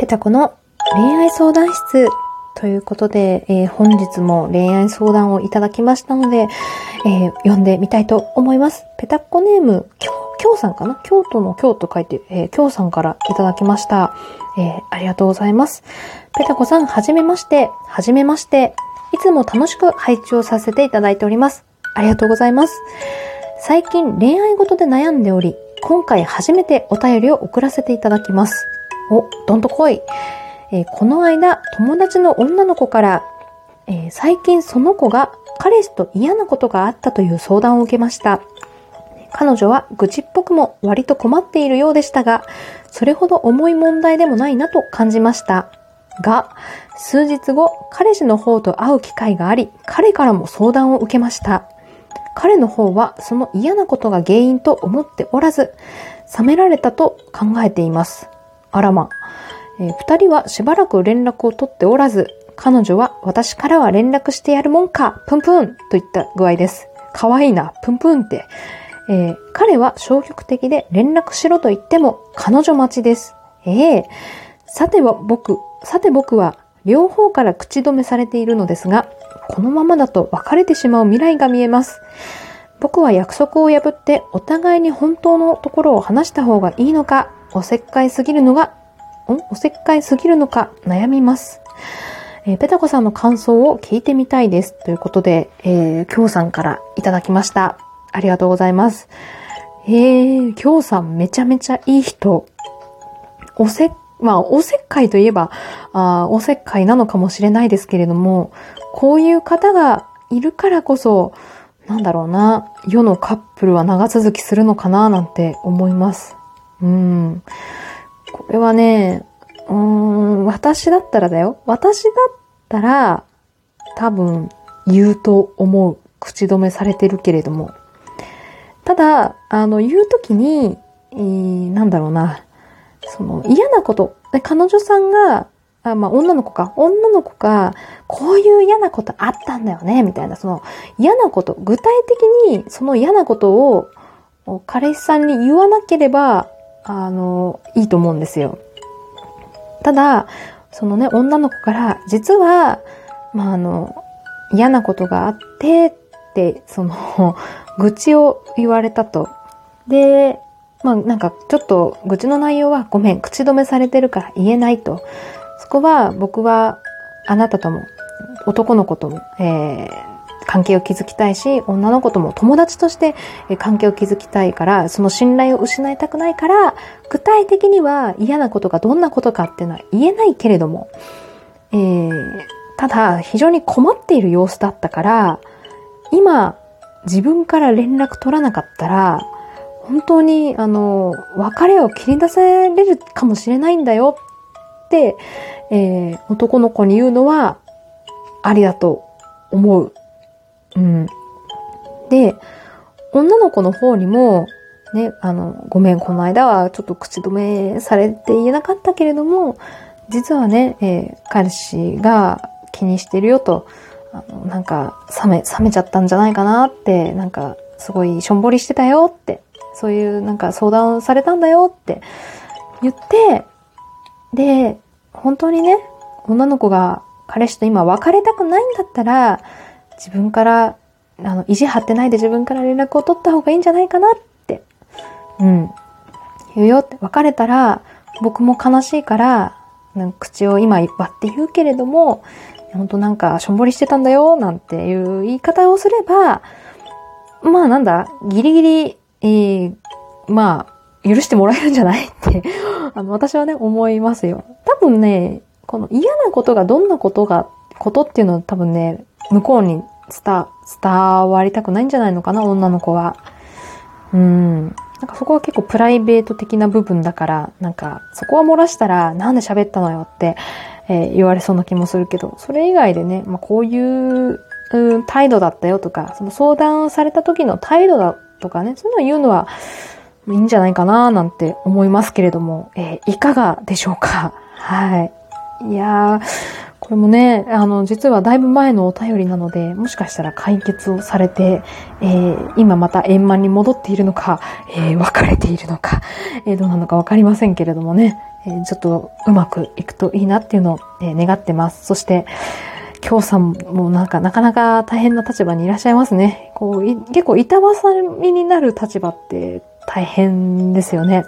ペタコの恋愛相談室ということで、えー、本日も恋愛相談をいただきましたので、えー、読んでみたいと思います。ペタコネーム、京さんかな？京都の京と書いて、えー、京さんからいただきました。えー、ありがとうございます。ペタコさん、はじめまして。はじめまして。いつも楽しく配置をさせていただいております。ありがとうございます。最近恋愛事で悩んでおり、今回初めてお便りを送らせていただきます。お、どんと来い。えー、この間、友達の女の子から、えー、最近その子が彼氏と嫌なことがあったという相談を受けました。彼女は愚痴っぽくも割と困っているようでしたが、それほど重い問題でもないなと感じました。が、数日後、彼氏の方と会う機会があり、彼からも相談を受けました。彼の方はその嫌なことが原因と思っておらず、冷められたと考えています。あらま。えー、二人はしばらく連絡を取っておらず、彼女は私からは連絡してやるもんか、プンプンといった具合です。かわいいな、プンプンって。えー、彼は消極的で連絡しろと言っても彼女待ちです。ええー、さては僕、さて僕は両方から口止めされているのですが、このままだと別れてしまう未来が見えます。僕は約束を破ってお互いに本当のところを話した方がいいのか、おせっかいすぎるのが、んおせっかいすぎるのか悩みます。えー、ペタコさんの感想を聞いてみたいです。ということで、えー、京さんからいただきました。ありがとうございます。えー、京さんめちゃめちゃいい人。おせっ、まあ、おせっかいといえば、あおせっかいなのかもしれないですけれども、こういう方がいるからこそ、なんだろうな、世のカップルは長続きするのかななんて思います。うん。これはね、うん、私だったらだよ。私だったら、多分、言うと思う。口止めされてるけれども。ただ、あの、言うときに、えー、なんだろうな。その、嫌なこと。彼女さんが、あまあ、女の子か。女の子が、こういう嫌なことあったんだよね、みたいな、その、嫌なこと、具体的にその嫌なことを、彼氏さんに言わなければ、あの、いいと思うんですよ。ただ、そのね、女の子から、実は、まあ、あの、嫌なことがあって、って、その、愚痴を言われたと。で、まあなんかちょっと愚痴の内容はごめん、口止めされてるから言えないと。そこは僕はあなたとも男の子とも、えー、関係を築きたいし、女の子とも友達として関係を築きたいから、その信頼を失いたくないから、具体的には嫌なことがどんなことかっていうのは言えないけれども、えー、ただ非常に困っている様子だったから、今自分から連絡取らなかったら、本当に、あの、別れを切り出されるかもしれないんだよって、えー、男の子に言うのは、ありだと思う。うん。で、女の子の方にも、ね、あの、ごめん、この間はちょっと口止めされて言えなかったけれども、実はね、えー、彼氏が気にしてるよと、あの、なんか、冷め、冷めちゃったんじゃないかなって、なんか、すごいしょんぼりしてたよって、そういうなんか相談をされたんだよって言って、で、本当にね、女の子が彼氏と今別れたくないんだったら、自分から、あの、意地張ってないで自分から連絡を取った方がいいんじゃないかなって、うん、言うよって、別れたら、僕も悲しいから、なんか口を今割って言うけれども、本当なんかしょんぼりしてたんだよ、なんていう言い方をすれば、まあなんだ、ギリギリ、えー、まあ、許してもらえるんじゃないって あの、私はね、思いますよ。多分ね、この嫌なことがどんなことが、ことっていうのは多分ね、向こうに伝、伝わりたくないんじゃないのかな、女の子は。うん。なんかそこは結構プライベート的な部分だから、なんかそこは漏らしたらなんで喋ったのよって、えー、言われそうな気もするけど、それ以外でね、まあ、こういううん、態度だったよとか、その相談された時の態度だとかね、そういうのを言うのはいいんじゃないかななんて思いますけれども、えー、いかがでしょうか？はい。いやー、これもね、あの、実はだいぶ前のお便りなので、もしかしたら解決をされて、えー、今また円満に戻っているのか、えー、別れているのか、えー、どうなのかわかりませんけれどもね。えー、ちょっとうまくいくといいなっていうのを、え、願ってます。そして、京さんもなんかなかなか大変な立場にいらっしゃいますね。こう、結構板挟みになる立場って大変ですよね。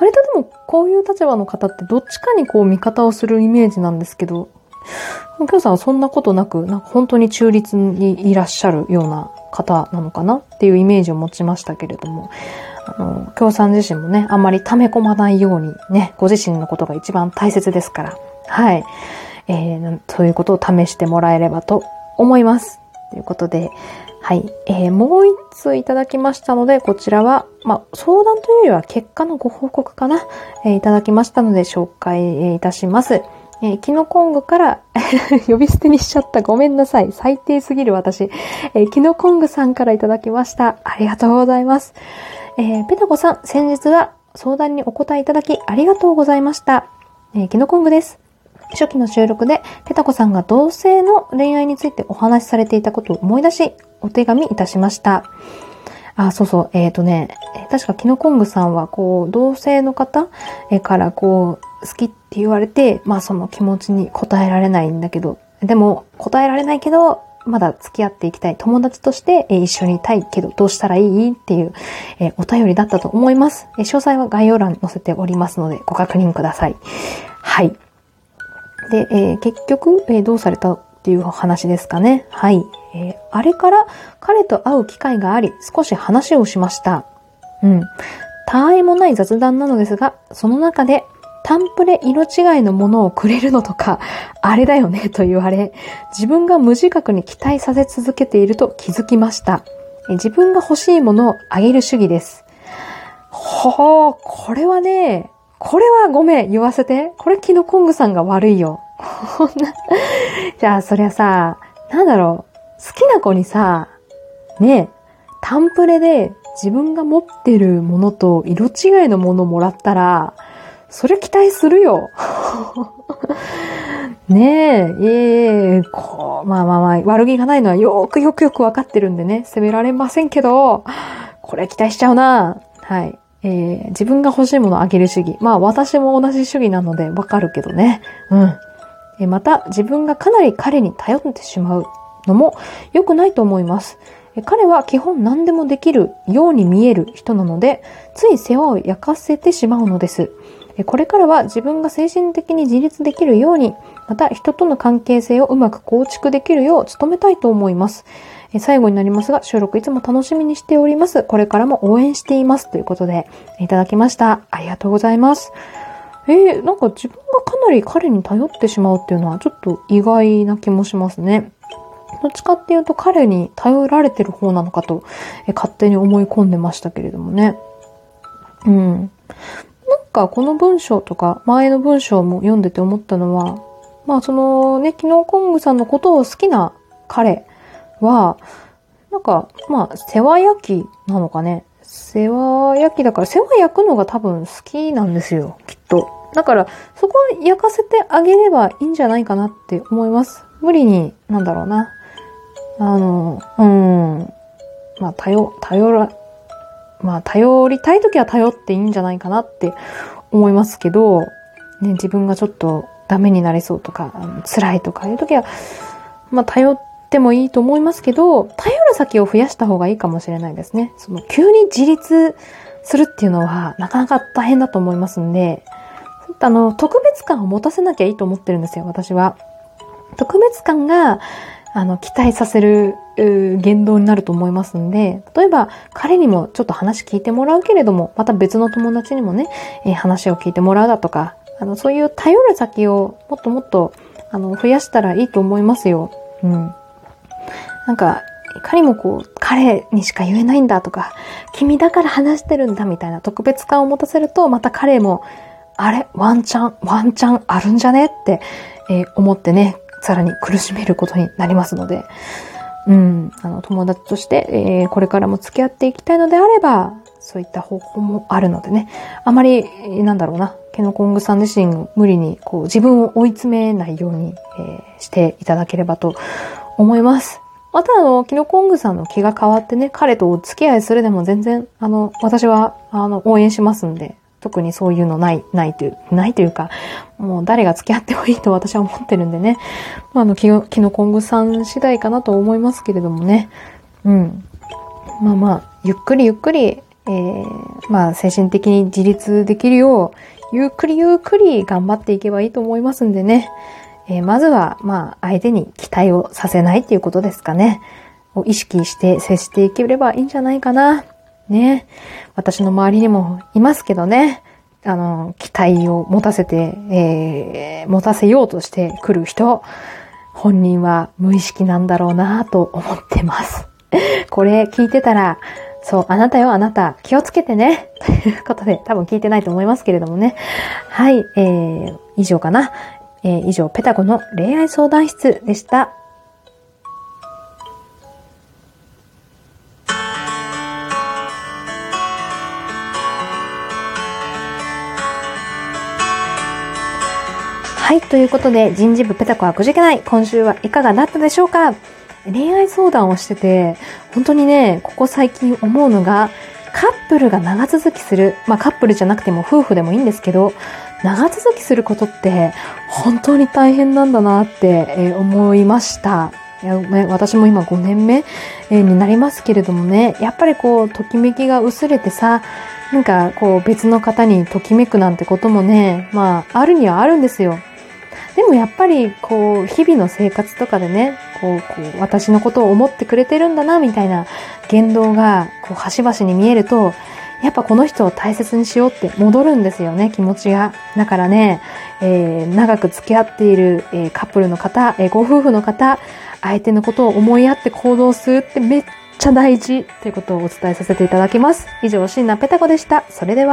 割とでもこういう立場の方ってどっちかにこう味方をするイメージなんですけど、京さんはそんなことなく、なんか本当に中立にいらっしゃるような方なのかなっていうイメージを持ちましたけれども、あの、京さん自身もね、あんまり溜め込まないようにね、ご自身のことが一番大切ですから、はい。えー、そういうことを試してもらえればと思います。ということで、はい。えー、もう一通いただきましたので、こちらは、まあ、相談というよりは結果のご報告かな、えー、いただきましたので紹介いたします。えー、キノコングから 呼び捨てにしちゃった。ごめんなさい。最低すぎる私。えー、キノコングさんからいただきました。ありがとうございます。えー、ペタコさん、先日は相談にお答えいただきありがとうございました。えー、キノコングです。初期の収録で、ペタコさんが同性の恋愛についてお話しされていたことを思い出し、お手紙いたしました。あ、そうそう、えっ、ー、とね、確かキノコングさんは、こう、同性の方からこう、好きって言われて、まあその気持ちに応えられないんだけど、でも、答えられないけど、まだ付き合っていきたい。友達として、一緒にいたいけど、どうしたらいいっていう、お便りだったと思います、詳細は概要欄に載せておりますので、ご確認ください。はい。で、え、結局、え、どうされたっていう話ですかね。はい。えー、あれから彼と会う機会があり、少し話をしました。うん。他愛もない雑談なのですが、その中で、タンプレ色違いのものをくれるのとか、あれだよねと言われ、自分が無自覚に期待させ続けていると気づきました。自分が欲しいものをあげる主義です。ほー、これはね、これはごめん、言わせて。これキノコングさんが悪いよ。こんな。じゃあ、そりゃさ、なんだろう。好きな子にさ、ね、タンプレで自分が持ってるものと色違いのものもらったら、それ期待するよ。ねえ、ええこう、まあまあまあ、悪気がないのはよくよくよくわかってるんでね、責められませんけど、これ期待しちゃうな。はい。えー、自分が欲しいものをあげる主義。まあ私も同じ主義なのでわかるけどね。うん。えまた自分がかなり彼に頼ってしまうのも良くないと思います。彼は基本何でもできるように見える人なので、つい世話を焼かせてしまうのです。これからは自分が精神的に自立できるように、また人との関係性をうまく構築できるよう努めたいと思います。最後になりますが、収録いつも楽しみにしております。これからも応援しています。ということで、いただきました。ありがとうございます。えー、なんか自分がかなり彼に頼ってしまうっていうのはちょっと意外な気もしますね。どっちかっていうと彼に頼られてる方なのかと、え勝手に思い込んでましたけれどもね。うん。なんかこの文章とか前の文章も読んでて思ったのは、まあそのね、昨日コングさんのことを好きな彼は、なんか、まあ、世話焼きなのかね。世話焼きだから、世話焼くのが多分好きなんですよ、きっと。だから、そこは焼かせてあげればいいんじゃないかなって思います。無理に、なんだろうな。あの、うん。まあ、頼、頼ら、まあ、頼りたいときは頼っていいんじゃないかなって思いますけど、ね、自分がちょっとダメになりそうとか、辛いとかいうときは、まあ、頼ってもいいと思いますけど、頼る先を増やした方がいいかもしれないですね。その、急に自立するっていうのは、なかなか大変だと思いますんで、あの、特別感を持たせなきゃいいと思ってるんですよ、私は。特別感が、あの、期待させる言動になると思いますんで、例えば彼にもちょっと話聞いてもらうけれども、また別の友達にもね、えー、話を聞いてもらうだとか、あの、そういう頼る先をもっともっと、あの、増やしたらいいと思いますよ。うん。なんか、いかにもこう、彼にしか言えないんだとか、君だから話してるんだみたいな特別感を持たせると、また彼も、あれ？ワンチャン、ワンチャンあるんじゃね？って、えー、思ってね、さらに苦しめることになりますので、うん、あの、友達として、えー、これからも付き合っていきたいのであれば、そういった方法もあるのでね、あまり、なんだろうな、ケノコングさん自身無理にこう自分を追い詰めないように、えー、していただければと思います。またあの、キノコングさんの気が変わってね、彼とお付き合いするでも全然、あの、私は、あの、応援しますんで、特にそういうのない、ないという、ないというか、もう誰が付き合ってもいいと 私は思ってるんでね。まあ、あの、キノ、キノコングさん次第かなと思いますけれどもね。うん。まあまあ、ゆっくりゆっくり、えー、まあ、精神的に自立できるよう、ゆっくりゆっくり頑張っていけばいいと思いますんでね。えー、まずは、まあ、相手に期待をさせないっていうことですかね。を意識して接していければいいんじゃないかな。ね。私の周りにもいますけどね。あの、期待を持たせて、えー、持たせようとしてくる人、本人は無意識なんだろうなと思ってます。これ聞いてたら、そう、あなたよ、あなた、気をつけてね。ということで、多分聞いてないと思いますけれどもね。はい、えー、以上かな。えー、以上、ペタコの恋愛相談室でした。はい、ということで、人事部ペタコはくじけない。今週はいかがだったでしょうか？恋愛相談をしてて、本当にね、ここ最近思うのが、カップルが長続きする。まあカップルじゃなくても夫婦でもいいんですけど、長続きすることって本当に大変なんだなって思いました。いや私も今5年目になりますけれどもね、やっぱりこう、ときめきが薄れてさ、なんかこう別の方にときめくなんてこともね、まああるにはあるんですよ。でもやっぱり、こう、日々の生活とかでね、こう、こう、私のことを思ってくれてるんだな、みたいな言動が、こう、端々に見えると、やっぱこの人を大切にしようって戻るんですよね、気持ちが。だからね、えー、長く付き合っている、えー、カップルの方、えー、ご夫婦の方、相手のことを思いやって行動するってめっちゃ大事っていうことをお伝えさせていただきます。以上、シンナペタコでした。それでは。